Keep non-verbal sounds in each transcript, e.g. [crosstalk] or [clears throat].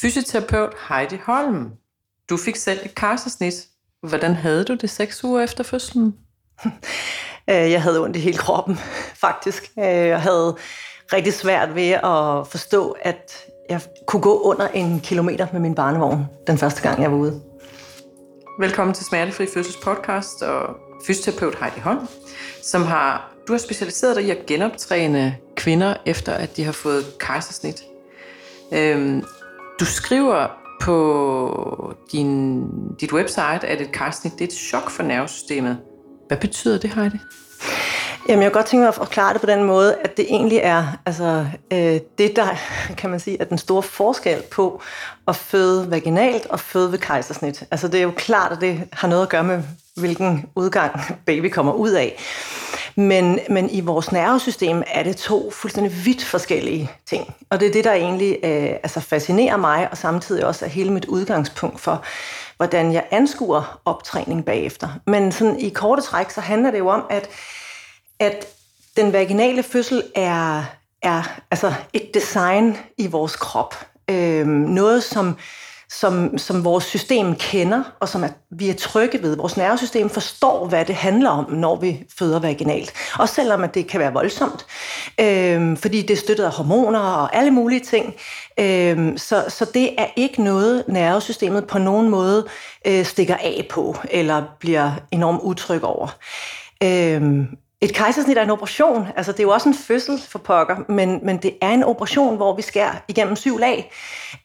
Fysioterapeut Heidi Holm. Du fik selv et kejsersnit. Hvordan havde du det seks uger efter fødslen? [laughs] Øh, jeg havde ondt i hele kroppen, [laughs] faktisk. Øh, jeg havde rigtig svært ved at forstå, at jeg kunne gå under en kilometer med min barnevogn den første gang, jeg var ude. Velkommen til Smertefri Fødsels podcast og fysioterapeut Heidi Holm, som har, du har specialiseret dig i at genoptræne kvinder efter, at de har fået kejsersnit. Øhm, du skriver på din, dit website, at et karsnit det er et chok for nervesystemet. Hvad betyder det, Heidi? Jamen, jeg kan godt tænke mig at forklare det på den måde, at det egentlig er altså, øh, det, der kan man sige, er den store forskel på at føde vaginalt og føde ved kejsersnit. Altså, det er jo klart, at det har noget at gøre med, hvilken udgang baby kommer ud af. Men, men i vores nervesystem er det to fuldstændig vidt forskellige ting. Og det er det, der egentlig øh, altså fascinerer mig, og samtidig også er hele mit udgangspunkt for, hvordan jeg anskuer optræning bagefter. Men sådan i korte træk, så handler det jo om, at, at den vaginale fødsel er, er altså et design i vores krop. Øh, noget, som som, som vores system kender, og som er, vi er trygge ved. Vores nervesystem forstår, hvad det handler om, når vi føder vaginalt. Også selvom at det kan være voldsomt, øh, fordi det er støttet af hormoner og alle mulige ting. Øh, så, så det er ikke noget, nervesystemet på nogen måde øh, stikker af på, eller bliver enormt utryg over. Øh, et kejsersnit er en operation, altså det er jo også en fødsel for pokker, men, men det er en operation, hvor vi skærer igennem syv lag,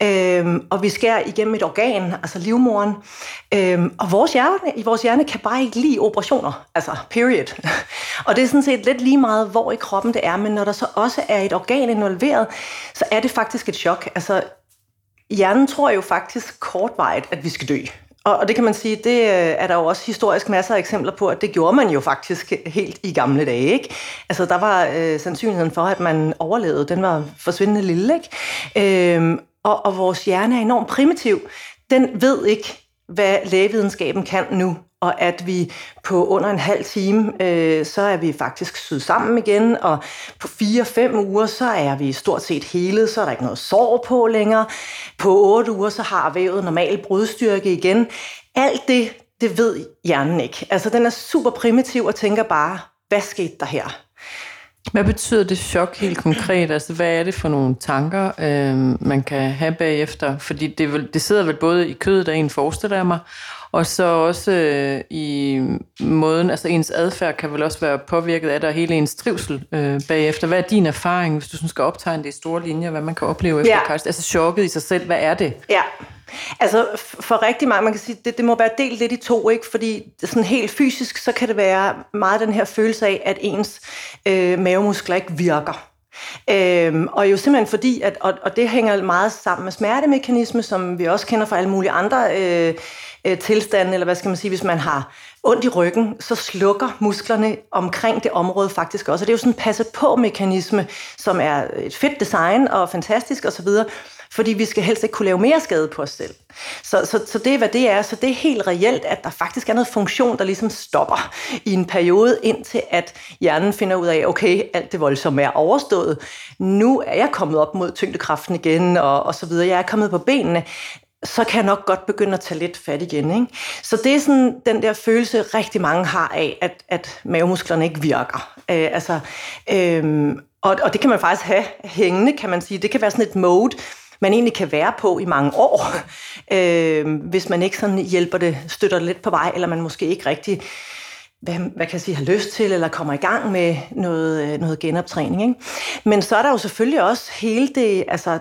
øhm, og vi skærer igennem et organ, altså livmoren, øhm, og vores hjerne, i vores hjerne kan bare ikke lide operationer, altså period. [laughs] og det er sådan set lidt lige meget, hvor i kroppen det er, men når der så også er et organ involveret, så er det faktisk et chok. Altså hjernen tror jo faktisk kortvarigt, at vi skal dø. Og, og det kan man sige, det øh, er der jo også historisk masser af eksempler på, at det gjorde man jo faktisk helt i gamle dage. Ikke? Altså der var øh, sandsynligheden for, at man overlevede, den var forsvindende lille. Ikke? Øhm, og, og vores hjerne er enormt primitiv. Den ved ikke, hvad lægevidenskaben kan nu og at vi på under en halv time, øh, så er vi faktisk syet sammen igen, og på fire-fem uger, så er vi stort set hele, så er der ikke noget sår på længere. På otte uger, så har vævet normal brudstyrke igen. Alt det, det ved hjernen ikke. Altså, den er super primitiv og tænker bare, hvad skete der her? Hvad betyder det chok helt konkret? Altså, hvad er det for nogle tanker, øh, man kan have bagefter? Fordi det, det sidder vel både i kødet, af en forestiller mig, og så også øh, i måden, altså ens adfærd kan vel også være påvirket af det, og hele ens trivsel øh, bagefter. Hvad er din erfaring, hvis du sådan skal optegne det i store linjer, hvad man kan opleve efter ja. kejs? Altså chokket i sig selv, hvad er det? Ja, Altså for rigtig mange, man kan sige, det, det må være delt lidt i to, ikke? fordi sådan helt fysisk, så kan det være meget den her følelse af, at ens øh, mavemuskler ikke virker. Øhm, og jo simpelthen fordi, at, og, og det hænger meget sammen med smertemekanisme, som vi også kender fra alle mulige andre øh, øh, tilstande, eller hvad skal man sige, hvis man har ondt i ryggen, så slukker musklerne omkring det område faktisk også. Og det er jo sådan en passe på mekanisme, som er et fedt design og fantastisk osv., fordi vi skal helst ikke kunne lave mere skade på os selv. Så, så, så det er, hvad det er. Så det er helt reelt, at der faktisk er noget funktion, der ligesom stopper i en periode, indtil at hjernen finder ud af, okay, alt det voldsomme er overstået. Nu er jeg kommet op mod tyngdekraften igen, og, og så videre. Jeg er kommet på benene så kan jeg nok godt begynde at tage lidt fat igen. Ikke? Så det er sådan den der følelse, rigtig mange har af, at, at mavemusklerne ikke virker. Øh, altså, øh, og, og det kan man faktisk have hængende, kan man sige. Det kan være sådan et mode, man egentlig kan være på i mange år, [laughs] øh, hvis man ikke sådan hjælper det, støtter det lidt på vej, eller man måske ikke rigtig hvad, hvad kan jeg sige, har lyst til, eller kommer i gang med noget, øh, noget genoptræning. Ikke? Men så er der jo selvfølgelig også hele det, altså,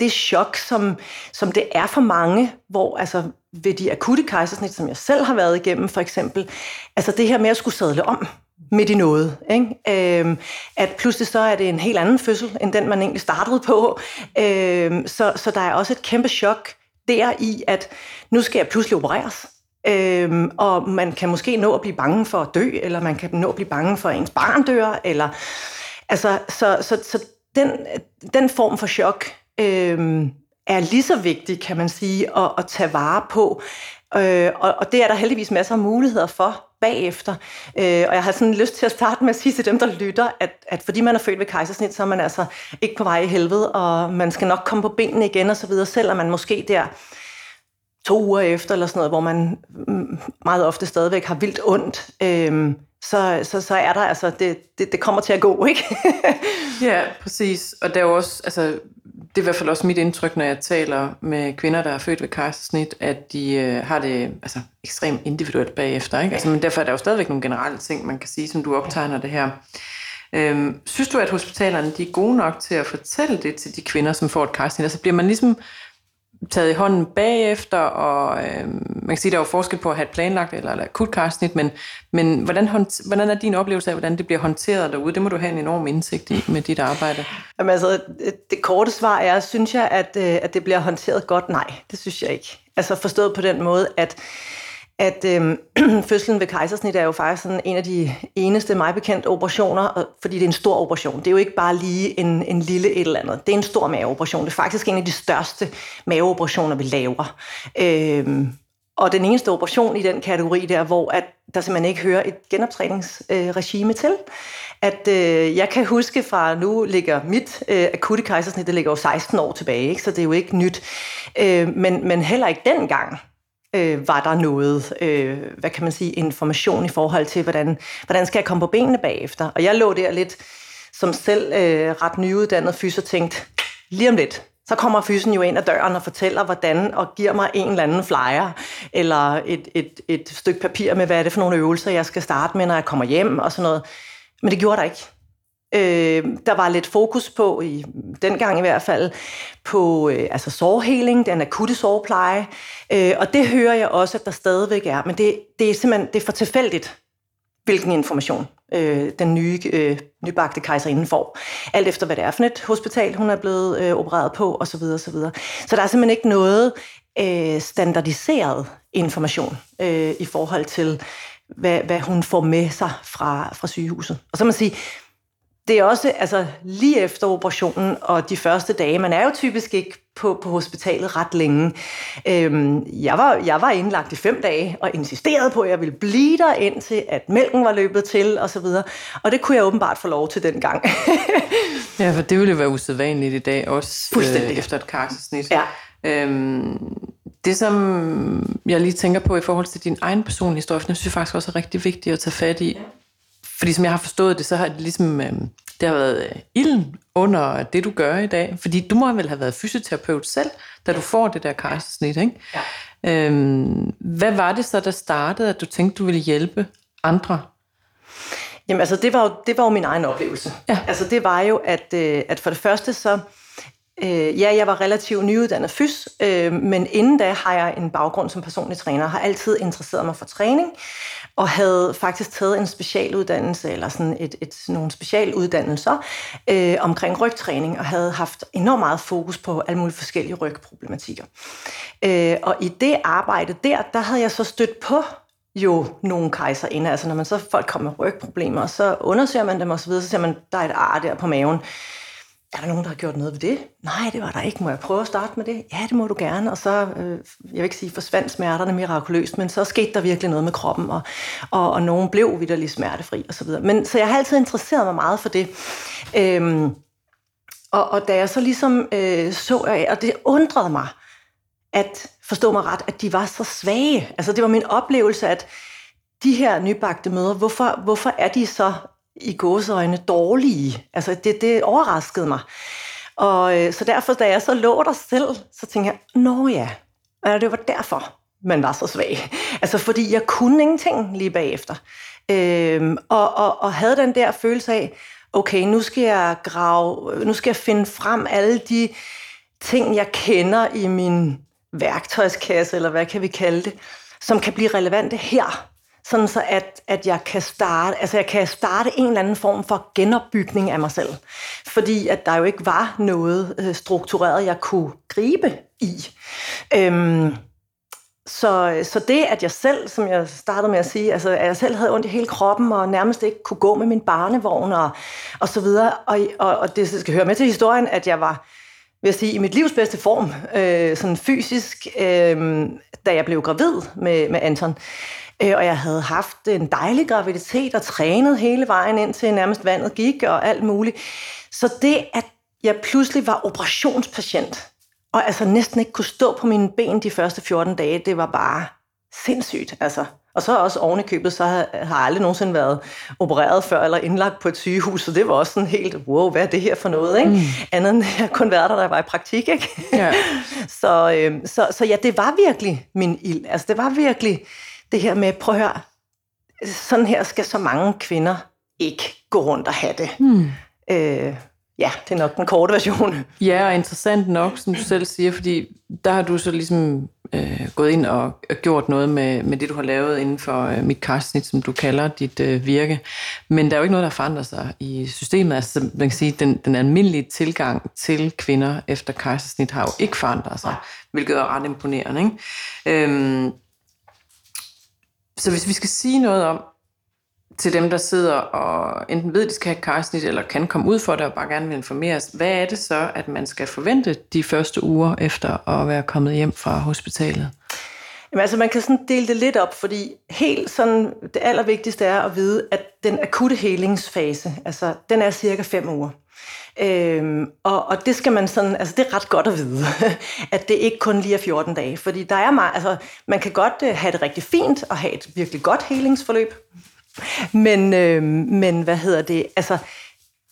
det chok, som, som det er for mange, hvor altså ved de akutte kejsersnit, som jeg selv har været igennem for eksempel, altså det her med at skulle sadle om midt i noget. Ikke? Øhm, at pludselig så er det en helt anden fødsel, end den man egentlig startede på. Øhm, så, så der er også et kæmpe chok der i, at nu skal jeg pludselig opereres. Øhm, og man kan måske nå at blive bange for at dø, eller man kan nå at blive bange for, at ens barn dør, eller altså, så, så, så den, den form for chok, øh, er lige så vigtig, kan man sige, at, at tage vare på. Øh, og, og det er der heldigvis masser af muligheder for bagefter. Øh, og jeg har sådan lyst til at starte med at sige til dem, der lytter, at, at fordi man er født ved kejsersnit, så er man altså ikke på vej i helvede, og man skal nok komme på benene igen og så videre, selvom man måske der to uger efter, eller sådan noget, hvor man mm, meget ofte stadigvæk har vildt ondt, øh, så, så, så er der altså, det, det, det kommer til at gå, ikke? [laughs] ja, præcis. Og der er jo også, altså, det er i hvert fald også mit indtryk, når jeg taler med kvinder, der er født ved kejsersnit, at de øh, har det altså, ekstremt individuelt bagefter. Ikke? Altså, men derfor er der jo stadigvæk nogle generelle ting, man kan sige, som du optegner det her. Øhm, synes du, at hospitalerne de er gode nok til at fortælle det til de kvinder, som får et kejsersnit? Altså bliver man ligesom taget i hånden bagefter, og øh, man kan sige, der er jo forskel på at have et planlagt eller et akut karsnit, men, men hvordan, hvordan er din oplevelse af, hvordan det bliver håndteret derude? Det må du have en enorm indsigt i med dit arbejde. Jamen altså, det korte svar er, synes jeg, at, øh, at det bliver håndteret godt? Nej, det synes jeg ikke. Altså forstået på den måde, at at øh, [clears throat] fødslen ved kejsersnit er jo faktisk sådan en af de eneste mig bekendt operationer, fordi det er en stor operation. Det er jo ikke bare lige en, en lille et eller andet. Det er en stor maveoperation. Det er faktisk en af de største maveoperationer, vi laver. Øh, og den eneste operation i den kategori der, hvor at der simpelthen ikke hører et genoptræningsregime øh, til. At øh, jeg kan huske fra, nu ligger mit øh, akutte kejsersnit, det ligger jo 16 år tilbage, ikke? så det er jo ikke nyt. Øh, men, men heller ikke dengang øh, var der noget, øh, hvad kan man sige, information i forhold til, hvordan, hvordan skal jeg komme på benene bagefter. Og jeg lå der lidt som selv øh, ret nyuddannet fyser tænkte, lige om lidt, så kommer fysen jo ind ad døren og fortæller, hvordan, og giver mig en eller anden flyer, eller et, et, et stykke papir med, hvad er det for nogle øvelser, jeg skal starte med, når jeg kommer hjem, og sådan noget. Men det gjorde der ikke. Øh, der var lidt fokus på, i dengang i hvert fald, på øh, altså sårheling, den akutte sårpleje, øh, og det hører jeg også, at der stadigvæk er, men det, det er simpelthen det er for tilfældigt, hvilken information øh, den nye øh, nybagte kejserinde får. Alt efter, hvad det er for et hospital, hun er blevet øh, opereret på, osv. osv. Så der er simpelthen ikke noget øh, standardiseret information øh, i forhold til, hvad, hvad hun får med sig fra, fra sygehuset. Og så man sige, det er også altså, lige efter operationen og de første dage. Man er jo typisk ikke på, på hospitalet ret længe. Øhm, jeg, var, jeg var indlagt i fem dage og insisterede på, at jeg ville blive der indtil, at mælken var løbet til osv. Og, og det kunne jeg åbenbart få lov til den gang. [laughs] ja, for det ville jo være usædvanligt i dag også øh, efter et karsesnit. Ja. Øhm, det, som jeg lige tænker på i forhold til din egen personlige historie, synes jeg faktisk også er rigtig vigtigt at tage fat i. Fordi som jeg har forstået det, så har det ligesom, øh, det har været øh, ilden under det, du gør i dag. Fordi du må vel have været fysioterapeut selv, da du får det der kejsersnit, ikke? Ja. Øhm, hvad var det så, der startede, at du tænkte, du ville hjælpe andre? Jamen altså, det var jo, det var jo min egen oplevelse. Ja. Altså det var jo, at, øh, at for det første så, øh, ja, jeg var relativt nyuddannet fys, øh, men inden da har jeg en baggrund som personlig træner, har altid interesseret mig for træning, og havde faktisk taget en specialuddannelse, eller sådan et, et, nogle specialuddannelser øh, omkring rygtræning, og havde haft enormt meget fokus på alle mulige forskellige rygproblematikker. Øh, og i det arbejde der, der havde jeg så stødt på jo nogle kejserinde. Altså når man så folk kommer med rygproblemer, så undersøger man dem osv., så, så ser man, der er et ar der på maven er der nogen, der har gjort noget ved det? Nej, det var der ikke. Må jeg prøve at starte med det? Ja, det må du gerne. Og så, øh, jeg vil ikke sige, forsvandt smerterne mirakuløst, men så skete der virkelig noget med kroppen, og, og, og nogen blev vidderligt smertefri og så videre. Men så jeg har altid interesseret mig meget for det. Øhm, og, og da jeg så ligesom øh, så, jeg, og det undrede mig, at forstå mig ret, at de var så svage. Altså det var min oplevelse, at de her nybagte møder, hvorfor, hvorfor er de så i gåseøjne dårlige. Altså, det, det overraskede mig. Og øh, så derfor, da jeg så lå der selv, så tænkte jeg, nå ja, ja det var derfor, man var så svag. [laughs] Altså, fordi jeg kunne ingenting lige bagefter. Øhm, og, og, og havde den der følelse af, okay, nu skal jeg grave, nu skal jeg finde frem alle de ting, jeg kender i min værktøjskasse, eller hvad kan vi kalde det, som kan blive relevante her sådan så at, at jeg kan starte, altså jeg kan starte en eller anden form for genopbygning af mig selv. Fordi at der jo ikke var noget øh, struktureret, jeg kunne gribe i. Øhm, så, så det, at jeg selv, som jeg startede med at sige, altså at jeg selv havde ondt i hele kroppen, og nærmest ikke kunne gå med min barnevogn, og, og så videre, og, og, og det skal høre med til historien, at jeg var, vil jeg sige, i mit livs bedste form, øh, sådan fysisk, øh, da jeg blev gravid med, med Anton. Øh, og jeg havde haft en dejlig graviditet og trænet hele vejen ind til nærmest vandet gik og alt muligt. Så det, at jeg pludselig var operationspatient, og altså næsten ikke kunne stå på mine ben de første 14 dage, det var bare sindssygt. Altså, og så også oven i købet, så har, har jeg aldrig nogensinde været opereret før eller indlagt på et sygehus, så det var også sådan helt, wow, hvad er det her for noget? Ikke? Mm. Andet end jeg kun været der, da jeg var i praktik. Ikke? Ja. [laughs] så, øh, så, så ja, det var virkelig min ild. Altså det var virkelig det her med, prøv at høre, sådan her skal så mange kvinder ikke gå rundt og have det. Mm. Øh, ja, det er nok den korte version. Ja, og interessant nok, som du selv siger, fordi der har du så ligesom øh, gået ind og, og gjort noget med, med det, du har lavet inden for øh, mit karsnit, som du kalder dit øh, virke. Men der er jo ikke noget, der forandrer sig i systemet. Altså, man kan sige, den, den almindelige tilgang til kvinder efter kejsersnit har jo ikke forandret sig, hvilket er ret imponerende. Ikke? Øhm, så hvis vi skal sige noget om, til dem, der sidder og enten ved, at de skal have kejsnit, eller kan komme ud for det og bare gerne vil informeres, hvad er det så, at man skal forvente de første uger efter at være kommet hjem fra hospitalet? Jamen, altså man kan sådan dele det lidt op, fordi helt sådan, det allervigtigste er at vide, at den akutte helingsfase, altså den er cirka 5 uger. Øhm, og, og det skal man sådan, altså det er ret godt at vide, [laughs] at det ikke kun lige er 14 dage, fordi der er meget, altså man kan godt øh, have det rigtig fint og have et virkelig godt helingsforløb, men, øh, men hvad hedder det? Altså,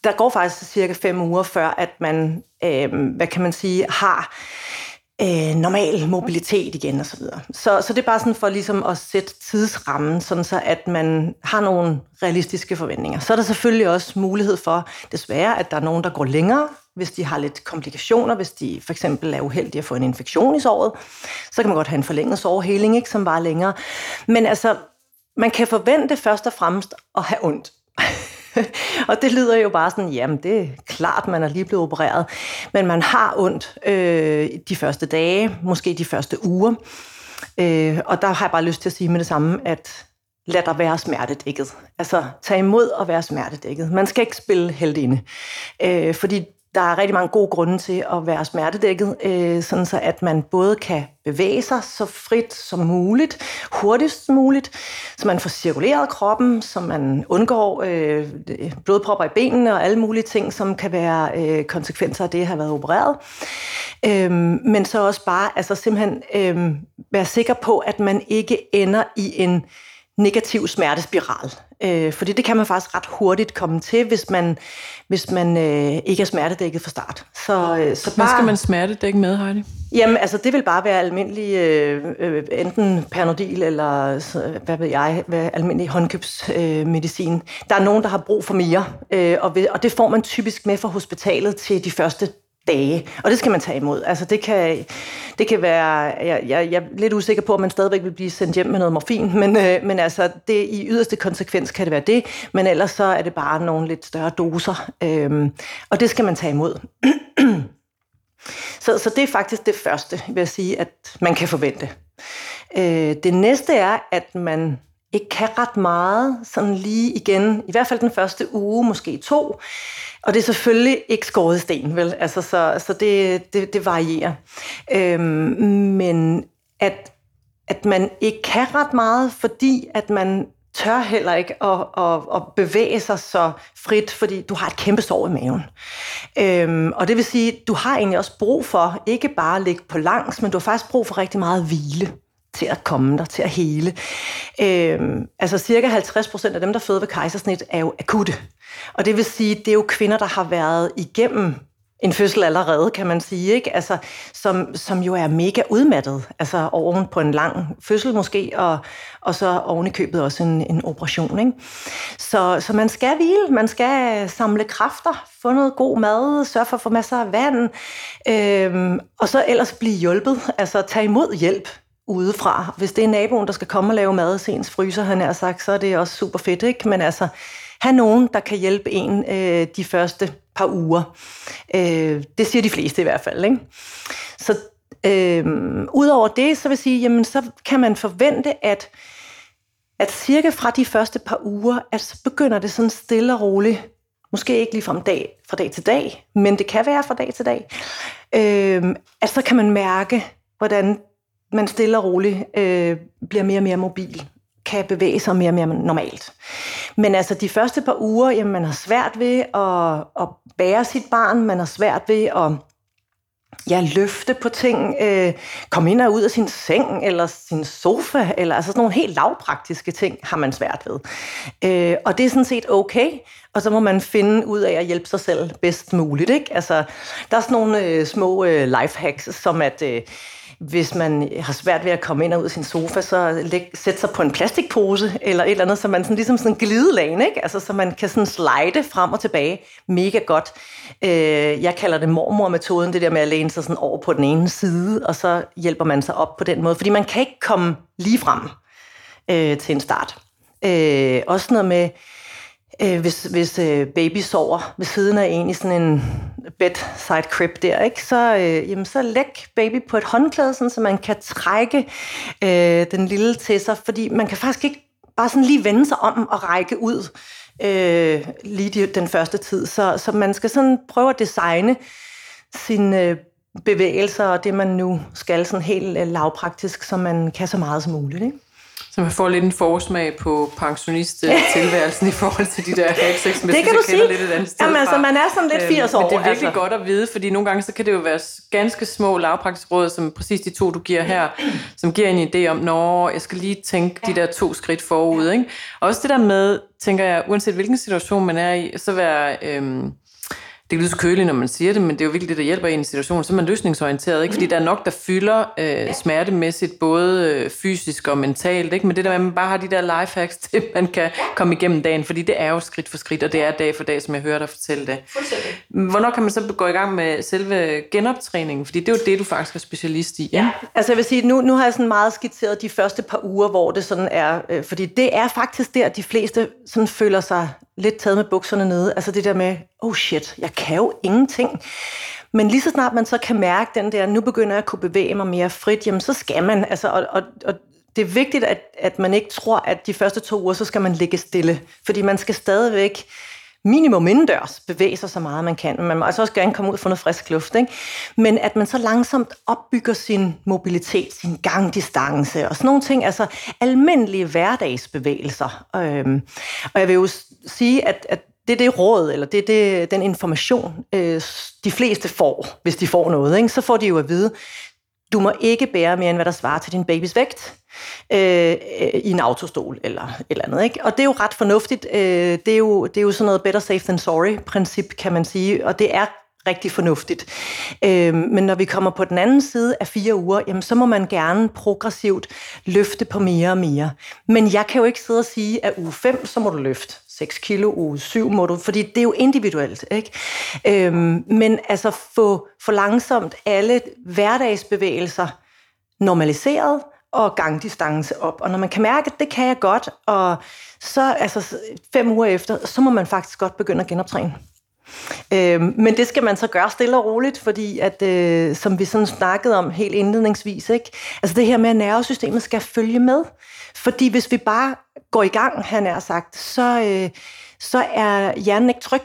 der går faktisk cirka fem uger, før at man, øh, hvad kan man sige, har øh, normal mobilitet igen og så videre. Så, så det er bare sådan for ligesom at sætte tidsrammen, sådan så at man har nogle realistiske forventninger. Så er der selvfølgelig også mulighed for, desværre, at der er nogen, der går længere, hvis de har lidt komplikationer, hvis de for eksempel er uheldige at få en infektion i såret, så kan man godt have en forlænget sårheling, ikke, som bare længere. Men altså, man kan forvente først og fremmest at have ondt. [laughs] og det lyder jo bare sådan, jamen det er klart, man er lige blevet opereret, men man har ondt øh, de første dage, måske de første uger. Øh, og der har jeg bare lyst til at sige med det samme, at lad dig være smertedækket. Altså, tag imod at være smertedækket. Man skal ikke spille heldinde. Øh, fordi der er rigtig mange gode grunde til at være smertedækket, øh, sådan så at man både kan bevæge sig så frit som muligt, hurtigst muligt, så man får cirkuleret kroppen, så man undgår øh, blodpropper i benene og alle mulige ting, som kan være øh, konsekvenser af det at have været opereret. Øh, men så også bare altså simpelthen øh, være sikker på, at man ikke ender i en negativ smertespiral. Øh, fordi det kan man faktisk ret hurtigt komme til, hvis man, hvis man øh, ikke er smertedækket fra start. Så, øh, så bare, Hvad skal man smertedække med, Heidi? Jamen, altså det vil bare være almindelig, øh, øh, enten Panodil eller, hvad ved jeg, hvad, almindelig håndkøbsmedicin. Øh, der er nogen, der har brug for mere, øh, og, ved, og det får man typisk med fra hospitalet til de første dage, og det skal man tage imod. Altså det kan, det kan være, jeg, jeg, jeg er lidt usikker på, om man stadigvæk vil blive sendt hjem med noget morfin, men, øh, men altså det, i yderste konsekvens kan det være det, men ellers så er det bare nogle lidt større doser, øh, og det skal man tage imod. [clears throat] så, så det er faktisk det første, vil jeg sige, at man kan forvente. Øh, det næste er, at man ikke kan ret meget, sådan lige igen, i hvert fald den første uge, måske to, og det er selvfølgelig ikke skåret sten, vel? Altså, så, så det, det, det varierer. Øhm, men at, at man ikke kan ret meget, fordi at man tør heller ikke at, at, at bevæge sig så frit, fordi du har et kæmpe sår i maven. Øhm, og det vil sige, du har egentlig også brug for, ikke bare at ligge på langs, men du har faktisk brug for rigtig meget hvile til at komme der, til at hele. Øhm, altså cirka 50 procent af dem, der føder ved kejsersnit, er jo akutte. Og det vil sige, det er jo kvinder, der har været igennem en fødsel allerede, kan man sige, ikke? Altså, som, som jo er mega udmattet, altså oven på en lang fødsel måske, og, og så oven i købet også en, en operation. Ikke? Så, så man skal hvile, man skal samle kræfter, få noget god mad, sørge for at få masser af vand, øhm, og så ellers blive hjulpet, altså tage imod hjælp udefra. Hvis det er naboen, der skal komme og lave mad til ens fryser, han har sagt, så er det også super fedt, ikke? Men altså, have nogen, der kan hjælpe en øh, de første par uger. Øh, det siger de fleste i hvert fald, ikke? Så øh, udover det, så vil jeg sige, jamen, så kan man forvente, at at cirka fra de første par uger, at så begynder det sådan stille og roligt, måske ikke lige fra dag, fra dag til dag, men det kan være fra dag til dag, øh, at så kan man mærke, hvordan man stille og roligt øh, bliver mere og mere mobil, kan bevæge sig mere og mere normalt. Men altså de første par uger, jamen man har svært ved at, at bære sit barn, man har svært ved at ja, løfte på ting, øh, komme ind og ud af sin seng, eller sin sofa, eller altså sådan nogle helt lavpraktiske ting, har man svært ved. Øh, og det er sådan set okay, og så må man finde ud af at hjælpe sig selv bedst muligt. Ikke? Altså, der er sådan nogle øh, små øh, lifehacks, som at... Øh, hvis man har svært ved at komme ind og ud af sin sofa, så læg, sæt sig på en plastikpose eller et eller andet, så man sådan, ligesom sådan en ikke? Altså, så man kan sådan slide frem og tilbage mega godt. Øh, jeg kalder det mormor-metoden, det der med at læne sig sådan over på den ene side, og så hjælper man sig op på den måde, fordi man kan ikke komme lige frem øh, til en start. Øh, også noget med, øh, hvis, hvis øh, baby sover ved siden af en i sådan en bedside crib der, ikke? Så, øh, jamen, så læg baby på et håndklæde, sådan, så man kan trække øh, den lille til sig, fordi man kan faktisk ikke bare sådan lige vende sig om og række ud øh, lige de, den første tid. Så, så man skal sådan prøve at designe sine øh, bevægelser og det, man nu skal sådan helt øh, lavpraktisk, så man kan så meget som muligt. Ikke? Så man får lidt en forsmag på pensionist-tilværelsen i forhold til de der halvseks Det kan du sige. Lidt et andet sted Jamen, altså, man er sådan lidt 80 år. Men det er virkelig altså. godt at vide, fordi nogle gange så kan det jo være ganske små lavpraktiske råd, som præcis de to, du giver her, som giver en idé om, når jeg skal lige tænke de der to skridt forud. Ikke? Også det der med, tænker jeg, uanset hvilken situation man er i, så være... Øhm, det lyder køligt, når man siger det, men det er jo virkelig det, der hjælper i en situation. Så er man løsningsorienteret, ikke? fordi der er nok, der fylder øh, smertemæssigt, både øh, fysisk og mentalt. Ikke? Men det der med, at man bare har de der lifehacks, [laughs] til man kan komme igennem dagen, fordi det er jo skridt for skridt, og det er dag for dag, som jeg hører dig fortælle det. Hvornår kan man så gå i gang med selve genoptræningen? Fordi det er jo det, du faktisk er specialist i. Ja, altså jeg vil sige, nu, nu har jeg sådan meget skitseret de første par uger, hvor det sådan er, øh, fordi det er faktisk der, de fleste sådan føler sig lidt taget med bukserne nede. Altså det der med, oh shit, jeg kan jo ingenting. Men lige så snart man så kan mærke den der, nu begynder jeg at kunne bevæge mig mere frit, jamen så skal man. Altså, og, og, og det er vigtigt, at, at man ikke tror, at de første to uger, så skal man ligge stille. Fordi man skal stadigvæk minimum indendørs bevæge sig så meget, man kan. Man må altså også gerne komme ud og få noget frisk luft. Ikke? Men at man så langsomt opbygger sin mobilitet, sin gangdistance og sådan nogle ting. Altså almindelige hverdagsbevægelser. Øhm, og jeg vil jo sige, at, at det er det råd, eller det er det, den information, øh, de fleste får, hvis de får noget. Ikke? Så får de jo at vide, du må ikke bære mere, end hvad der svarer til din babys vægt øh, i en autostol eller et eller andet. Ikke? Og det er jo ret fornuftigt. Øh, det, er jo, det er jo sådan noget better safe than sorry-princip, kan man sige. Og det er rigtig fornuftigt. Øh, men når vi kommer på den anden side af fire uger, jamen, så må man gerne progressivt løfte på mere og mere. Men jeg kan jo ikke sidde og sige, at uge 5, så må du løfte 6 kilo, uge 7 må du, fordi det er jo individuelt. Ikke? Øhm, men altså få for langsomt alle hverdagsbevægelser normaliseret, og gangdistance op. Og når man kan mærke, at det kan jeg godt, og så altså fem uger efter, så må man faktisk godt begynde at genoptræne. Øh, men det skal man så gøre stille og roligt, fordi at, øh, som vi sådan snakkede om helt indledningsvis, ikke? altså det her med, at nervesystemet skal følge med. Fordi hvis vi bare går i gang, han er sagt, så, øh, så er hjernen ikke tryg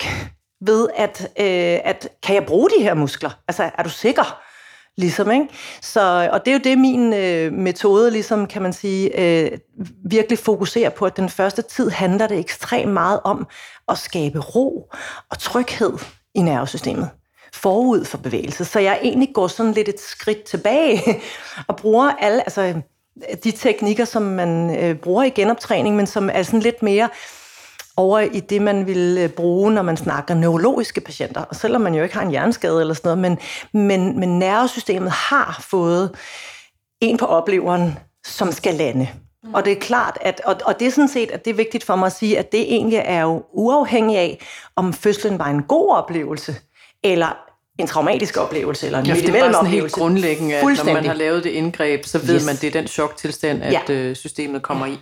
ved, at, øh, at kan jeg bruge de her muskler? Altså, er du sikker? Ligesom, ikke? Så, og det er jo det, min øh, metode, ligesom, kan man sige, øh, virkelig fokuserer på, at den første tid handler det ekstremt meget om at skabe ro og tryghed i nervesystemet forud for bevægelse. Så jeg egentlig går sådan lidt et skridt tilbage og bruger alle, altså de teknikker, som man øh, bruger i genoptræning, men som er sådan lidt mere over i det, man vil øh, bruge, når man snakker neurologiske patienter. Og selvom man jo ikke har en hjerneskade eller sådan noget, men, men, men nervesystemet har fået en på opleveren, som skal lande. Mm. Og det er klart, at, og, og det er sådan set, at det er vigtigt for mig at sige, at det egentlig er jo uafhængigt af, om fødslen var en god oplevelse, eller en traumatisk oplevelse, eller en ja, det er bare sådan helt grundlæggende, at når man har lavet det indgreb, så ved yes. man, at det er den choktilstand, at ja. Øh, systemet kommer ja. i.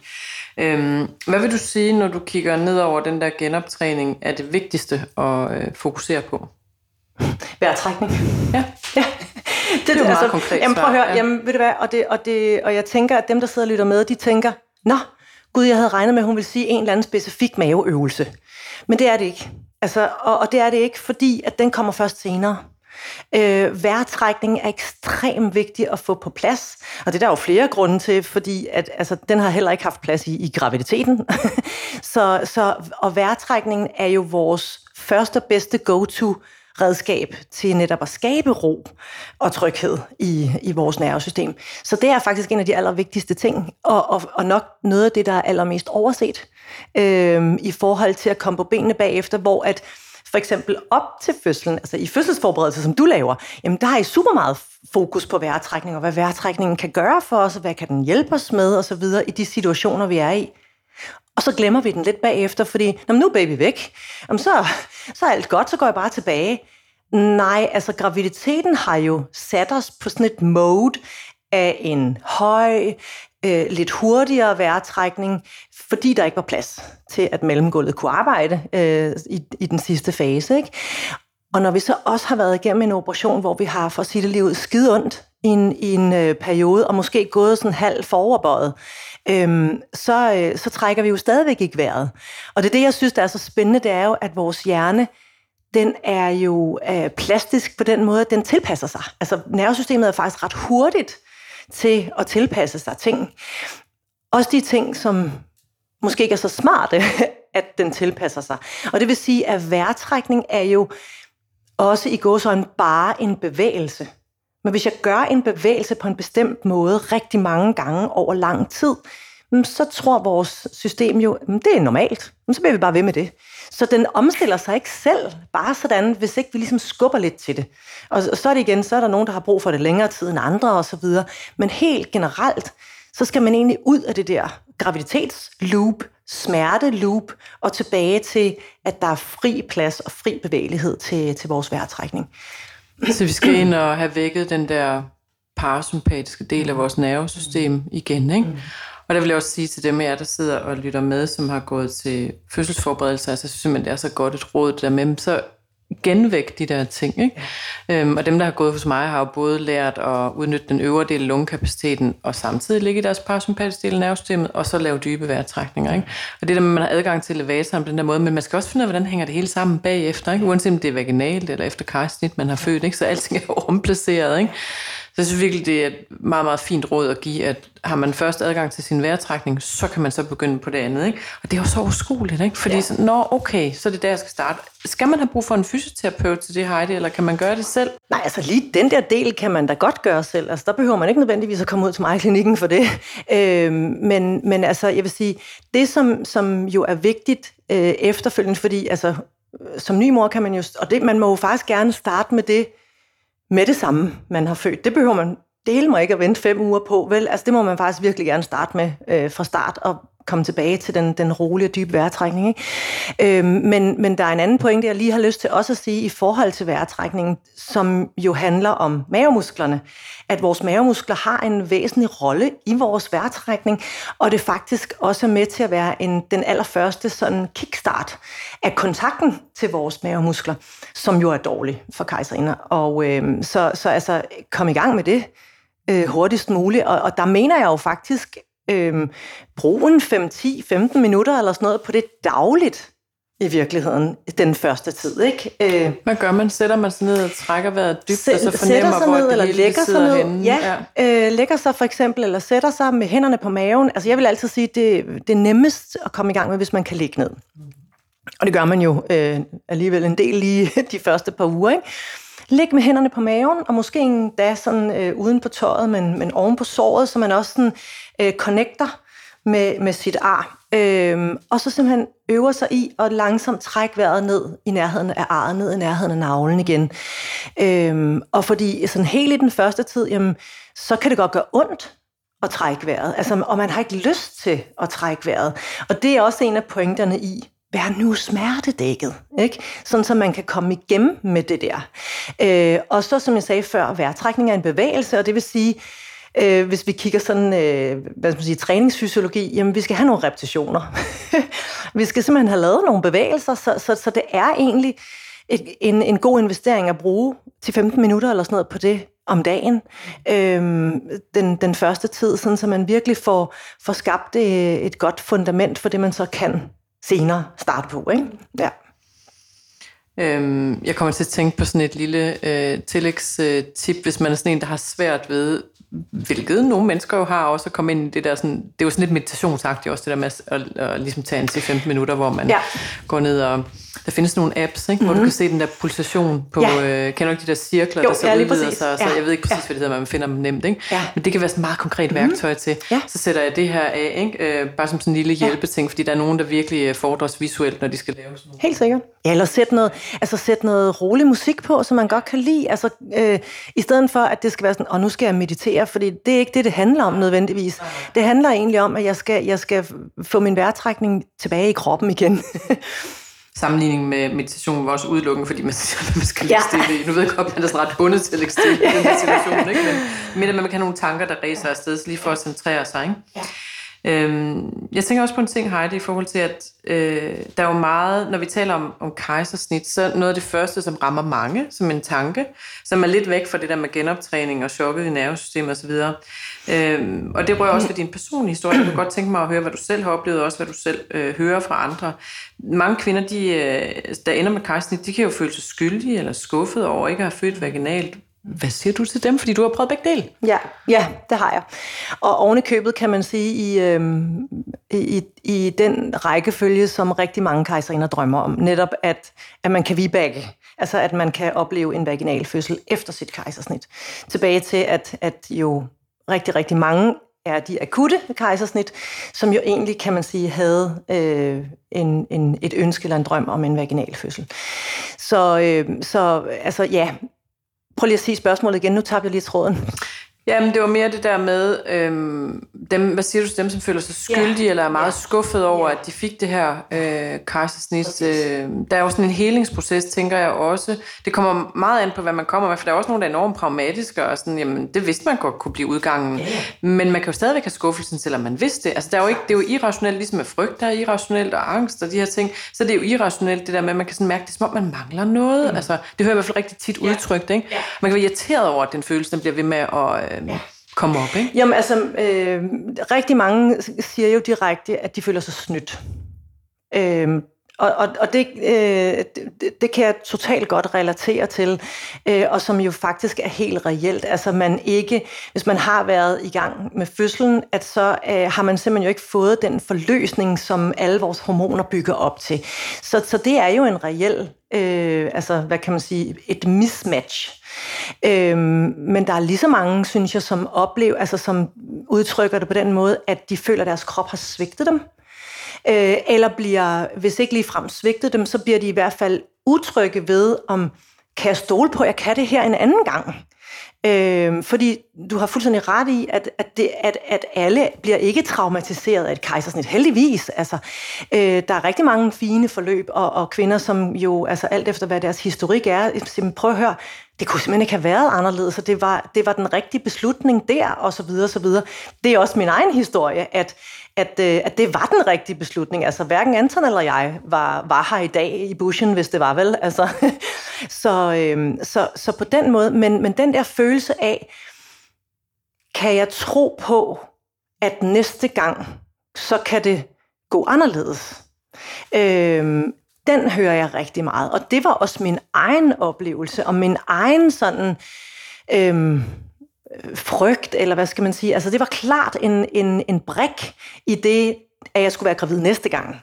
Øhm, hvad vil du sige, når du kigger ned over den der genoptræning, er det vigtigste at øh, fokusere på? [laughs] Vejrtrækning. Ja. ja. Det, det er jo altså, meget konkret jamen, prøv at høre, ja. jamen, ved du hvad, og, det, og, det, og jeg tænker, at dem, der sidder og lytter med, de tænker, nå, gud, jeg havde regnet med, at hun ville sige en eller anden specifik maveøvelse. Men det er det ikke. Altså, og, og det er det ikke, fordi at den kommer først senere. Øh, vejrtrækning er ekstremt vigtig at få på plads, og det er der jo flere grunde til, fordi at, altså, den har heller ikke haft plads i, i graviditeten. [laughs] så, så, og vejrtrækningen er jo vores første og bedste go-to redskab til netop at skabe ro og tryghed i, i vores nervesystem. Så det er faktisk en af de allervigtigste ting, og, og, og nok noget af det, der er allermest overset øh, i forhold til at komme på benene bagefter, hvor at for eksempel op til fødslen, altså i fødselsforberedelse, som du laver, jamen der har I super meget fokus på vejrtrækning, og hvad vejrtrækningen kan gøre for os, og hvad kan den hjælpe os med, og så videre i de situationer, vi er i. Og så glemmer vi den lidt bagefter, fordi nu er baby væk. Jamen, så, så er alt godt, så går jeg bare tilbage. Nej, altså graviditeten har jo sat os på sådan et mode af en høj, øh, lidt hurtigere vejrtrækning, fordi der ikke var plads til, at mellemgulvet kunne arbejde øh, i, i den sidste fase. Ikke? Og når vi så også har været igennem en operation, hvor vi har, for at sige det lige ud, skide ondt i en, i en øh, periode, og måske gået sådan halv foroverbøjet, øhm, så, øh, så trækker vi jo stadigvæk ikke vejret. Og det er det, jeg synes, der er så spændende, det er jo, at vores hjerne, den er jo øh, plastisk på den måde, at den tilpasser sig. Altså nervesystemet er faktisk ret hurtigt til at tilpasse sig ting. Også de ting, som måske ikke er så smarte, [laughs] at den tilpasser sig. Og det vil sige, at vejrtrækning er jo også i gåsøjne bare en bevægelse. Men hvis jeg gør en bevægelse på en bestemt måde rigtig mange gange over lang tid, mm, så tror vores system jo, at det er normalt. Mm, så bliver vi bare ved med det. Så den omstiller sig ikke selv, bare sådan, hvis ikke vi ligesom skubber lidt til det. Og så er det igen, så er der nogen, der har brug for det længere tid end andre osv. Men helt generelt, så skal man egentlig ud af det der graviditetsloop, smerteloop, og tilbage til, at der er fri plads og fri bevægelighed til, til vores vejrtrækning. Så vi skal ind og have vækket den der parasympatiske del af vores nervesystem igen, ikke? Og der vil jeg også sige til dem af jer, der sidder og lytter med, som har gået til fødselsforberedelser, altså jeg synes simpelthen, det er så godt et råd der med, så genvæk de der ting. Ikke? Ja. Øhm, og dem, der har gået hos mig, har jo både lært at udnytte den øvre del af lungekapaciteten, og samtidig ligge i deres parasympatiske del af nervesystemet, og så lave dybe vejrtrækninger. Ikke? Og det der med, at man har adgang til elevatoren på den der måde, men man skal også finde ud af, hvordan hænger det hele sammen bagefter, ikke? uanset om det er vaginalt eller efter kejsnit, man har født, ikke? så alting er jo omplaceret. Ikke? Så jeg synes virkelig, det er et meget, meget fint råd at give, at har man først adgang til sin vejrtrækning, så kan man så begynde på det andet. Ikke? Og det er jo så uskueligt, ikke? Fordi ja. så, nå, okay, så er det der, jeg skal starte. Skal man have brug for en fysioterapeut til det, Heidi, eller kan man gøre det selv? Nej, altså lige den der del kan man da godt gøre selv. Altså der behøver man ikke nødvendigvis at komme ud til mig i klinikken for det. [laughs] Øh, men, men altså, jeg vil sige, det som, som jo er vigtigt øh, efterfølgende, fordi altså, som ny mor kan man jo, og det, man må jo faktisk gerne starte med det, med det samme, man har født. Det behøver man dele mig ikke at vente fem uger på, vel? Altså det må man faktisk virkelig gerne starte med øh, fra start og komme tilbage til den, den rolige dybe vejrtrækning. Ikke? Øhm, men, men der er en anden pointe, jeg lige har lyst til også at sige i forhold til vejrtrækningen, som jo handler om mavemusklerne. At vores mavemuskler har en væsentlig rolle i vores vejrtrækning, og det faktisk også er med til at være en, den allerførste sådan kickstart af kontakten til vores mavemuskler, som jo er dårlig for kejserinder. Og øhm, så, så altså, kom i gang med det øh, hurtigst muligt. Og, og der mener jeg jo faktisk, øh, bruge en 5-10-15 minutter eller sådan noget på det dagligt i virkeligheden den første tid. Ikke? Øh, Hvad gør man? Sætter man sig ned og trækker vejret dybt, og så fornemmer, sig hvor ned, det eller lægger sig ned. henne? Ja, ja. Øh, lægger sig for eksempel, eller sætter sig med hænderne på maven. Altså jeg vil altid sige, det, det er nemmest at komme i gang med, hvis man kan ligge ned. Og det gør man jo øh, alligevel en del lige [laughs] de første par uger. Ikke? Ligge med hænderne på maven, og måske endda sådan øh, uden på tøjet, men, men oven på såret, så man også sådan, øh, connecter med, med sit ar. Øhm, og så simpelthen øver sig i at langsomt trække vejret ned i nærheden af arret, ned i nærheden af navlen igen. Øhm, og fordi sådan helt i den første tid, jamen, så kan det godt gøre ondt at trække vejret. Altså, og man har ikke lyst til at trække vejret. Og det er også en af pointerne i, vær nu smertedækket, ikke? Sådan, så man kan komme igennem med det der. Øh, og så, som jeg sagde før, vejrtrækning er en bevægelse, og det vil sige, øh, hvis vi kigger sådan, øh, hvad skal man sige, træningsfysiologi, jamen vi skal have nogle repetitioner. [laughs] vi skal simpelthen have lavet nogle bevægelser, så, så, så det er egentlig et, en, en god investering at bruge til 15 minutter eller sådan noget på det om dagen, øhm, den, den første tid, sådan, så man virkelig får, får skabt et, et godt fundament for det, man så kan senere starte på. Ikke? Ja. Øhm, jeg kommer til at tænke på sådan et lille øh, tillægstip, hvis man er sådan en, der har svært ved, hvilket nogle mennesker jo har også at komme ind i det der sådan, det er jo sådan lidt meditationsagtigt også, det der med at, at, at, ligesom tage en til 15 minutter, hvor man ja. går ned og der findes nogle apps, ikke, mm-hmm. hvor du mhm. kan se den der pulsation på, ja. øh, kender du ikke de der cirkler, jo, der så ja, udvider sig, så ja. jeg ved ikke præcis, ja. hvad det hedder, men man finder dem nemt, ikke? Ja. men det kan være sådan et meget konkret mm-hmm. værktøj til. Ja. Så sætter jeg det her af, ikke? Øh, bare som sådan en lille hjælpeting, ja. fordi der er nogen, der virkelig øh, fordres visuelt, når de skal lave sådan noget. Helt sikkert. Ja, eller sætte noget, altså sæt noget rolig musik på, som man godt kan lide, altså øh, i stedet for, at det skal være sådan, og nu skal jeg meditere, fordi det er ikke det, det handler om nødvendigvis. Det handler egentlig om, at jeg skal, jeg skal få min vejrtrækning tilbage i kroppen igen. [laughs] sammenligning med meditation var også udelukkende, fordi man, man skal ligge ja. stille. Nu ved jeg godt, at man er ret bundet til at ligge stille i den her situation, ikke? men, men at man kan have nogle tanker, der ræser afsted, lige for at centrere sig. Ikke? Ja. Øhm, jeg tænker også på en ting, Heidi, i forhold til, at øh, der er jo meget, når vi taler om, om kejsersnit, så noget af det første, som rammer mange, som en tanke, som er lidt væk fra det der med genoptræning og chokket i nervesystemet osv. Øhm, og det rører også ved din personlige historie. Jeg kunne godt tænke mig at høre, hvad du selv har oplevet, og også hvad du selv øh, hører fra andre. Mange kvinder, de, øh, der ender med kejsersnit, de kan jo føle sig skyldige eller skuffede over ikke at have født vaginalt. Hvad siger du til dem? Fordi du har prøvet begge dele. Ja, ja det har jeg. Og oven i købet kan man sige, i, øh, i, i den rækkefølge, som rigtig mange kejseriner drømmer om, netop at, at man kan vibagge. Altså at man kan opleve en vaginal fødsel efter sit kejsersnit. Tilbage til, at, at jo rigtig, rigtig mange er de akutte kejsersnit, som jo egentlig, kan man sige, havde øh, en, en, et ønske eller en drøm om en vaginal fødsel. Så, øh, så altså, ja, Prøv lige at sige spørgsmålet igen. Nu tabte jeg lige tråden. Jamen, det var mere det der med, øhm, dem, hvad siger du til dem, som føler sig skyldige, yeah. eller er meget yeah. skuffet over, yeah. at de fik det her øh, kejsersnit. Øh, der er jo sådan en helingsproces, tænker jeg også. Det kommer meget an på, hvad man kommer med, for der er også nogle, der er enormt pragmatiske, og sådan, jamen, det vidste man godt kunne blive udgangen. Yeah. Men man kan jo stadigvæk have skuffelsen, selvom man vidste det. Altså, der er jo ikke, det er jo irrationelt, ligesom med frygt, der er irrationelt, og angst, og de her ting. Så det er jo irrationelt, det der med, at man kan sådan mærke, det er som om, man mangler noget. Mm. Altså, det hører jeg i hvert fald rigtig tit yeah. udtrykt, ikke? Yeah. Man kan være irriteret over, at den følelse, den bliver ved med at... Yeah komme op, ikke? Jamen altså, øh, rigtig mange siger jo direkte, at de føler sig snydt. Øh, og, og, og det, øh, det, det kan jeg totalt godt relatere til, øh, og som jo faktisk er helt reelt. Altså man ikke, hvis man har været i gang med fødslen, at så øh, har man simpelthen jo ikke fået den forløsning, som alle vores hormoner bygger op til. Så, så det er jo en reel, øh, altså hvad kan man sige, et mismatch. Øh, men der er lige så mange, synes jeg, som oplever, altså som udtrykker det på den måde, at de føler, at deres krop har svigtet dem øh, eller bliver, hvis ikke ligefrem svigtet dem, så bliver de i hvert fald utrygge ved, om kan jeg stole på, at jeg kan det her en anden gang? Øh, fordi du har fuldstændig ret i, at, at, det, at, at alle bliver ikke traumatiseret af et kejsersnit. Heldigvis. Altså, øh, der er rigtig mange fine forløb, og, og kvinder, som jo, altså alt efter hvad deres historik er, simpelthen prøv at høre, det kunne simpelthen ikke have været anderledes, så det var, det var den rigtige beslutning der, og så videre, og så videre. Det er også min egen historie, at, at, øh, at det var den rigtige beslutning. Altså hverken Anton eller jeg var, var her i dag i bushen, hvis det var vel. Altså, [laughs] så, øh, så, så på den måde, men, men den der følelse af, kan jeg tro på, at næste gang, så kan det gå anderledes. Øh, den hører jeg rigtig meget. Og det var også min egen oplevelse, og min egen sådan Øh, frygt, eller hvad skal man sige. Altså det var klart en, en, en brik i det, at jeg skulle være gravid næste gang.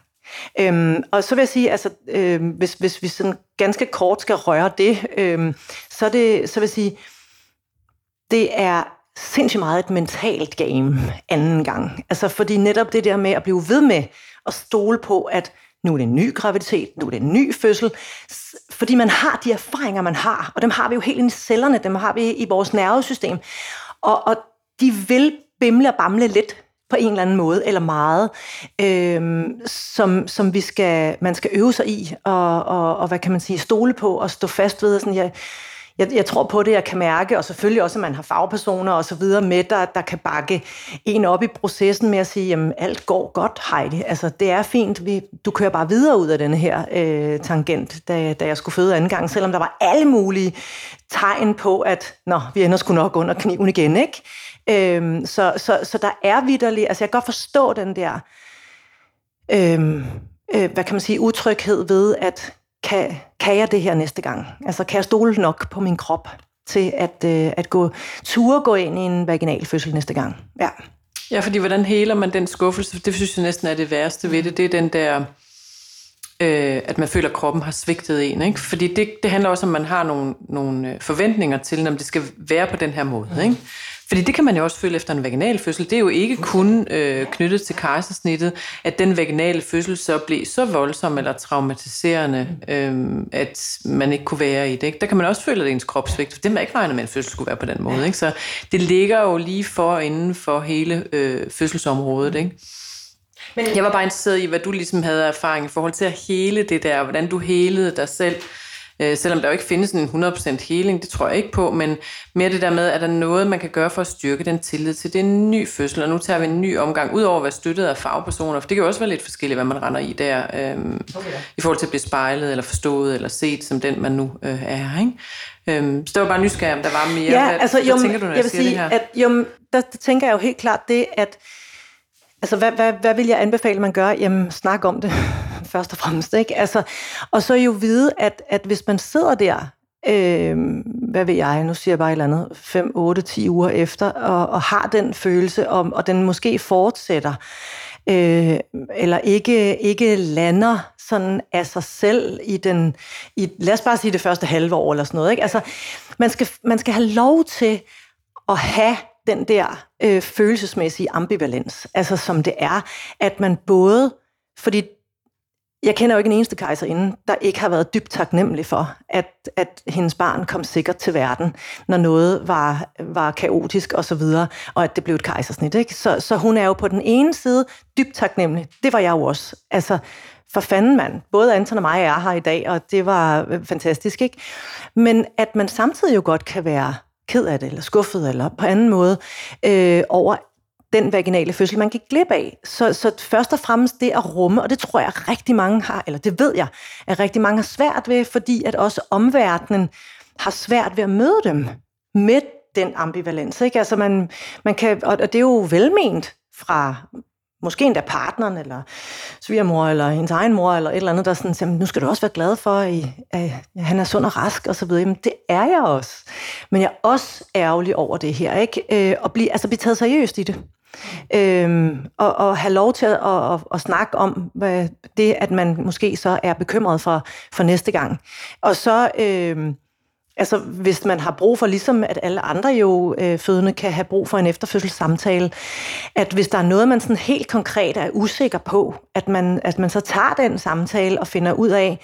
Øhm, og så vil jeg sige, altså, øhm, hvis, hvis vi sådan ganske kort skal røre det, øhm, så, det, så vil jeg sige, det er sindssygt meget et mentalt game anden gang. Altså fordi netop det der med at blive ved med at stole på, at nu er det en ny graviditet, nu er det en ny fødsel, fordi man har de erfaringer, man har, og dem har vi jo helt ind i cellerne, dem har vi i vores nervesystem, og, og de vil bimle og bamle lidt på en eller anden måde, eller meget, øhm, som, som vi skal, man skal øve sig i, og, og, og hvad kan man sige, stole på og stå fast ved. Sådan, jeg, jeg, jeg tror på det, jeg kan mærke, og selvfølgelig også, at man har fagpersoner og så videre med, der, der kan bakke en op i processen med at sige, jamen alt går godt, Heidi. Altså det er fint, vi, du kører bare videre ud af den her øh, tangent, da, da jeg skulle føde anden gang, selvom der var alle mulige tegn på, at nå, vi ender sgu nok under kniven igen, ikke? Øhm, så, så, så der er vidderligt, altså jeg kan godt forstå den der, øhm, øh, hvad kan man sige, utryghed ved, at kan, kan jeg det her næste gang? Altså, kan jeg stole nok på min krop til at, øh, at gå ture gå ind i en vaginal fødsel næste gang? Ja. Ja, fordi hvordan heler man den skuffelse? Det synes jeg næsten er det værste ved det. Det er den der, øh, at man føler, at kroppen har svigtet en. Ikke? Fordi det, det handler også om, at man har nogle, nogle øh, forventninger til, om det skal være på den her måde. Ikke? Fordi det kan man jo også føle efter en vaginal fødsel. Det er jo ikke kun øh, knyttet til kejsersnittet, at den vaginale fødsel så blev så voldsom eller traumatiserende, øh, at man ikke kunne være i det. Ikke? Der kan man også føle, at ens krop svigter. Det man ikke regnet med, at en fødsel skulle være på den måde. Ikke? Så det ligger jo lige for inden for hele øh, fødselsområdet. Ikke? Men jeg var bare interesseret i, hvad du ligesom havde erfaring i forhold til at hele det der, hvordan du helede dig selv Øh, selvom der jo ikke findes en 100% healing, det tror jeg ikke på, men mere det der med, at der er noget, man kan gøre for at styrke den tillid til, det er en ny fødsel, og nu tager vi en ny omgang, udover at være støttet af fagpersoner, for det kan jo også være lidt forskelligt, hvad man render i der, øhm, okay. i forhold til at blive spejlet, eller forstået, eller set som den, man nu øh, er, ikke? Øhm, så det var bare nysgerrig, om der var mere. Ja, hvad, altså, hvad jo, tænker du, når jeg, jeg siger sige, det her? At, jo, der, der tænker jeg jo helt klart det, at Altså, hvad, hvad, hvad vil jeg anbefale, man gør? Jamen, snak om det, først og fremmest. Ikke? Altså, og så jo vide, at, at hvis man sidder der, øh, hvad ved jeg, nu siger jeg bare et eller andet, 5, 8, 10 uger efter, og, og har den følelse, om, og den måske fortsætter, øh, eller ikke, ikke lander sådan af sig selv i den, i, lad os bare sige det første halve år eller sådan noget. Ikke? Altså, man skal, man skal have lov til at have den der øh, følelsesmæssige ambivalens, altså som det er, at man både, fordi jeg kender jo ikke en eneste kejserinde, der ikke har været dybt taknemmelig for, at, at hendes barn kom sikkert til verden, når noget var, var kaotisk og så videre, og at det blev et kejsersnit. Ikke? Så, så hun er jo på den ene side dybt taknemmelig. Det var jeg jo også. Altså, for fanden mand. Både Anton og mig er her i dag, og det var øh, fantastisk. ikke. Men at man samtidig jo godt kan være ked af det, eller skuffet, eller på anden måde, øh, over den vaginale fødsel, man gik glip af. Så, så først og fremmest det at rumme, og det tror jeg rigtig mange har, eller det ved jeg, at rigtig mange har svært ved, fordi at også omverdenen har svært ved at møde dem med den ambivalens. Ikke? Altså man, man kan, og det er jo velment fra måske endda partneren, eller svigermor, eller hendes egen mor, eller et eller andet, der sådan siger, nu skal du også være glad for, at, han er sund og rask, og så videre. Jamen, det er jeg også. Men jeg er også ærgerlig over det her, ikke? Øh, og blive, altså blive taget seriøst i det. Øhm, og, og have lov til at, at, at, at snakke om hvad det, at man måske så er bekymret for, for næste gang. Og så... Øhm, Altså, hvis man har brug for, ligesom at alle andre jo øh, fødende kan have brug for en efterfødselssamtale, at hvis der er noget, man sådan helt konkret er usikker på, at man, at man så tager den samtale og finder ud af,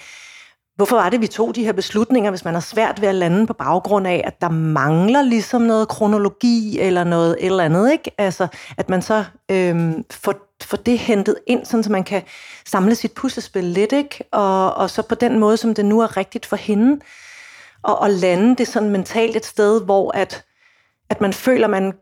hvorfor var det, vi tog de her beslutninger, hvis man har svært ved at lande på baggrund af, at der mangler ligesom noget kronologi eller noget et eller andet, ikke? Altså, at man så øhm, får, får det hentet ind, sådan så man kan samle sit puslespil lidt, ikke? Og, og så på den måde, som det nu er rigtigt for hende, og, og lande det sådan mentalt et sted, hvor at, at man føler, man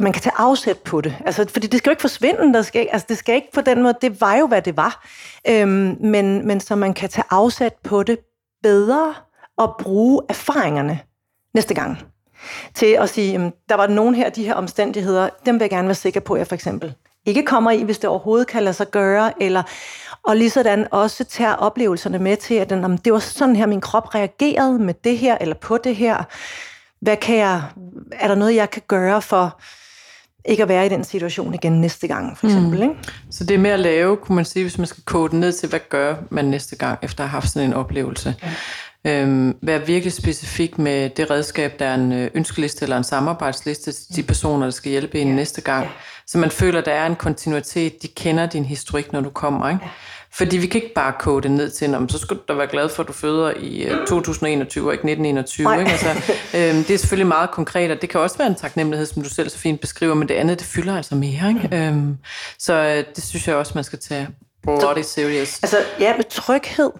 man kan tage afsæt på det. Altså, fordi det skal jo ikke forsvinde. Der skal, altså, det skal ikke på den måde. Det var jo, hvad det var. Øhm, men, men så man kan tage afsæt på det bedre og bruge erfaringerne næste gang. Til at sige, jamen, der var nogen her, de her omstændigheder, dem vil jeg gerne være sikker på, at jeg for eksempel ikke kommer i, hvis det overhovedet kan lade sig gøre, eller og lige sådan også tager oplevelserne med til, at den, det var sådan her, min krop reagerede med det her, eller på det her. Hvad kan jeg, er der noget, jeg kan gøre for ikke at være i den situation igen næste gang, for eksempel. Mm. Ikke? Så det er mere at lave, kunne man sige, hvis man skal kode ned til, hvad gør man næste gang, efter at have haft sådan en oplevelse. Ja. Øhm, være virkelig specifik med det redskab, der er en øh, ønskeliste eller en samarbejdsliste til de personer, der skal hjælpe en ja. næste gang. Så man føler, der er en kontinuitet. De kender din historik, når du kommer. Ikke? Ja. Fordi vi kan ikke bare kode det ned til, om så skal du da være glad for, at du føder i 2021 øh, og ikke 1921. Ikke? Altså, [laughs] øhm, det er selvfølgelig meget konkret, og det kan også være en taknemmelighed, som du selv så fint beskriver, men det andet, det fylder altså mere. Ikke? Øhm, så øh, det synes jeg også, man skal tage body serious. Altså, ja, med tryghed.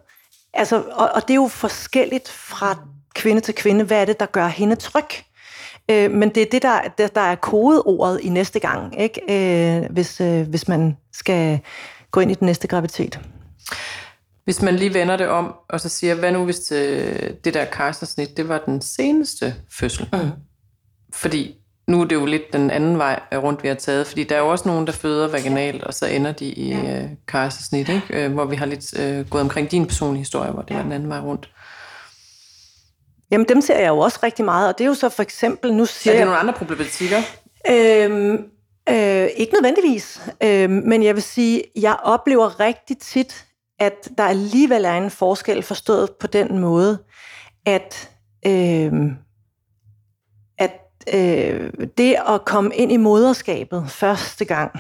Altså, og, og det er jo forskelligt fra kvinde til kvinde. Hvad er det, der gør hende tryg? Øh, men det er det, der, der, der er kodeordet i næste gang, ikke? Øh, hvis, øh, hvis man skal gå ind i den næste graviditet. Hvis man lige vender det om, og så siger, hvad nu hvis det, det der kejsersnit, det var den seneste fødsel? Mm. Fordi nu er det jo lidt den anden vej rundt, vi har taget, fordi der er jo også nogen, der føder vaginalt, og så ender de i øh, kejsersnit, ikke? Øh, hvor vi har lidt øh, gået omkring din personlige historie, hvor det var den anden vej rundt. Jamen, dem ser jeg jo også rigtig meget, og det er jo så for eksempel, nu siger Er det nogle andre problematikker? Øhm, øh, ikke nødvendigvis, øh, men jeg vil sige, jeg oplever rigtig tit, at der alligevel er en forskel forstået på den måde, at, øh, at øh, det at komme ind i moderskabet første gang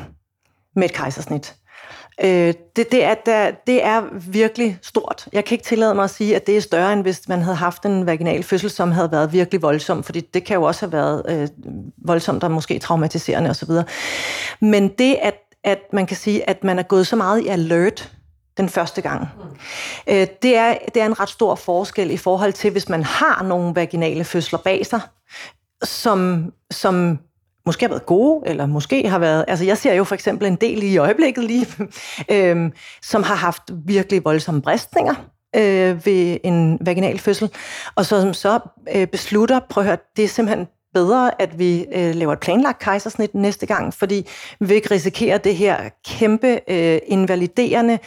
med et kejsersnit, Øh, det, det, er, der, det er virkelig stort. Jeg kan ikke tillade mig at sige, at det er større, end hvis man havde haft en vaginal fødsel, som havde været virkelig voldsom, fordi det kan jo også have været øh, voldsomt og måske traumatiserende osv. Men det, at, at man kan sige, at man er gået så meget i alert den første gang, øh, det, er, det er en ret stor forskel i forhold til, hvis man har nogle vaginale fødsler bag sig, som, som måske har været gode, eller måske har været... Altså, jeg ser jo for eksempel en del i øjeblikket lige, [laughs] øhm, som har haft virkelig voldsomme bristninger øh, ved en vaginal fødsel, og så, som så øh, beslutter, prøv at høre, det er simpelthen bedre, at vi øh, laver et planlagt kejsersnit næste gang, fordi vi ikke risikerer det her kæmpe øh, invaliderende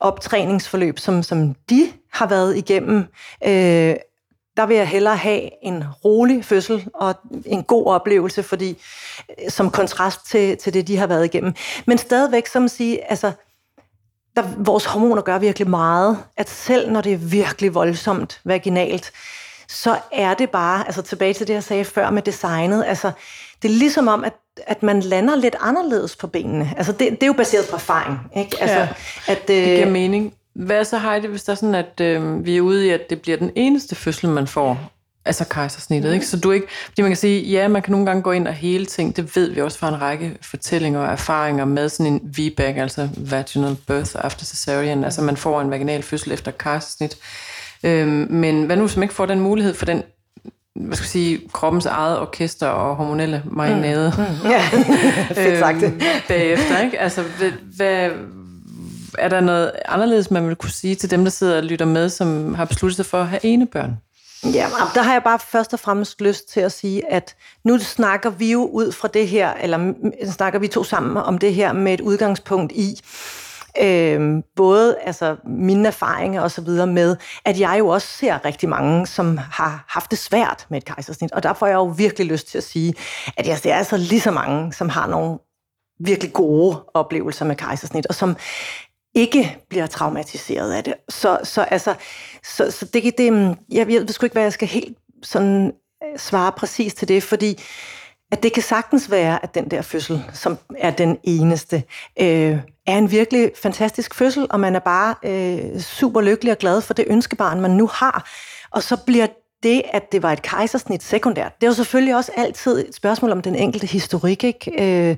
optræningsforløb, som, som de har været igennem, øh, der vil jeg hellere have en rolig fødsel og en god oplevelse, fordi øh, som kontrast til, til det, de har været igennem. Men stadigvæk, som at sige, altså, der, vores hormoner gør virkelig meget, at selv når det er virkelig voldsomt vaginalt, så er det bare, altså tilbage til det, jeg sagde før med designet, altså det er ligesom om, at, at man lander lidt anderledes på benene. Altså det, det er jo baseret på erfaring, ikke? Altså, ja, at, øh, det giver mening. Hvad så, Heidi, hvis der er sådan, at øh, vi er ude i, at det bliver den eneste fødsel, man får, altså kejsersnittet, mm. ikke? Så du ikke, fordi man kan sige, ja, man kan nogle gange gå ind og hele ting, det ved vi også fra en række fortællinger og erfaringer med sådan en VBAC, altså vaginal birth after cesarean, mm. altså man får en vaginal fødsel efter kejsersnit. Øhm, men hvad nu, som ikke får den mulighed for den hvad skal jeg sige, kroppens eget orkester og hormonelle marinade. Mm. Mm. Ja, [laughs] fedt sagt øhm, bagefter, ikke? Altså, hvad, er der noget anderledes, man vil kunne sige til dem, der sidder og lytter med, som har besluttet sig for at have ene børn? Ja, der har jeg bare først og fremmest lyst til at sige, at nu snakker vi jo ud fra det her, eller snakker vi to sammen om det her med et udgangspunkt i, øh, både altså, mine erfaringer og så videre med, at jeg jo også ser rigtig mange, som har haft det svært med et kejsersnit, og der får jeg jo virkelig lyst til at sige, at jeg ser altså lige så mange, som har nogle virkelig gode oplevelser med kejsersnit, og som ikke bliver traumatiseret af det. Så, så, altså, så, så det, det, mm, jeg ved sgu ikke, hvad jeg skal helt sådan øh, svare præcis til det, fordi at det kan sagtens være, at den der fødsel, som er den eneste, øh, er en virkelig fantastisk fødsel, og man er bare øh, super lykkelig og glad for det ønskebarn, man nu har. Og så bliver det, at det var et kejsersnit sekundært, det er jo selvfølgelig også altid et spørgsmål om den enkelte historik, ikke? Øh,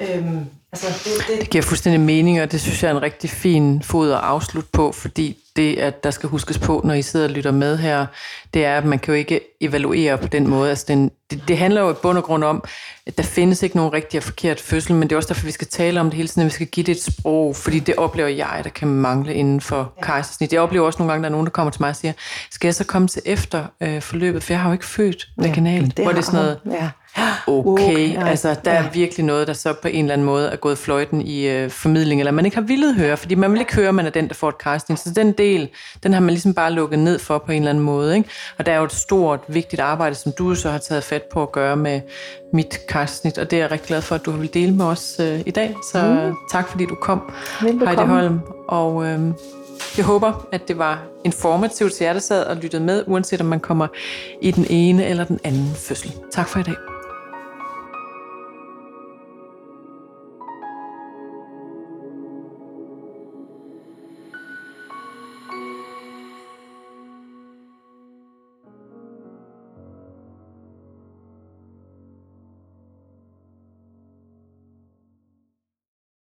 Øhm, altså det, det... det giver fuldstændig mening, og det synes jeg er en rigtig fin fod at afslutte på, fordi det, at der skal huskes på, når I sidder og lytter med her, det er, at man kan jo ikke evaluere på den måde. Altså den, det, det handler jo i bund og grund om, at der findes ikke nogen rigtig og forkert fødsel, men det er også derfor, vi skal tale om det hele tiden, at vi skal give det et sprog, fordi det oplever jeg, der kan mangle inden for ja. kejsersnit. Jeg oplever også nogle gange, der er nogen, der kommer til mig og siger, skal jeg så komme til efter øh, forløbet, for jeg har jo ikke født vaginalt. Ja, det hvor det er sådan noget, ja [gasps] okay. okay. Altså, der ja. er virkelig noget, der så på en eller anden måde er gået fløjten i øh, formidling, eller man ikke har villet høre, fordi man vil ikke høre, at man er den, der får et casting. Så den del, den har man ligesom bare lukket ned for på en eller anden måde. Ikke? Og der er jo et stort, vigtigt arbejde, som du så har taget fat på at gøre med mit casting, og det er jeg rigtig glad for, at du har vil dele med os øh, i dag. Så mm. tak, fordi du kom, Heidi Holm. Og øh, jeg håber, at det var informativt til jer, der sad og lyttede med, uanset om man kommer i den ene eller den anden fødsel. Tak for i dag.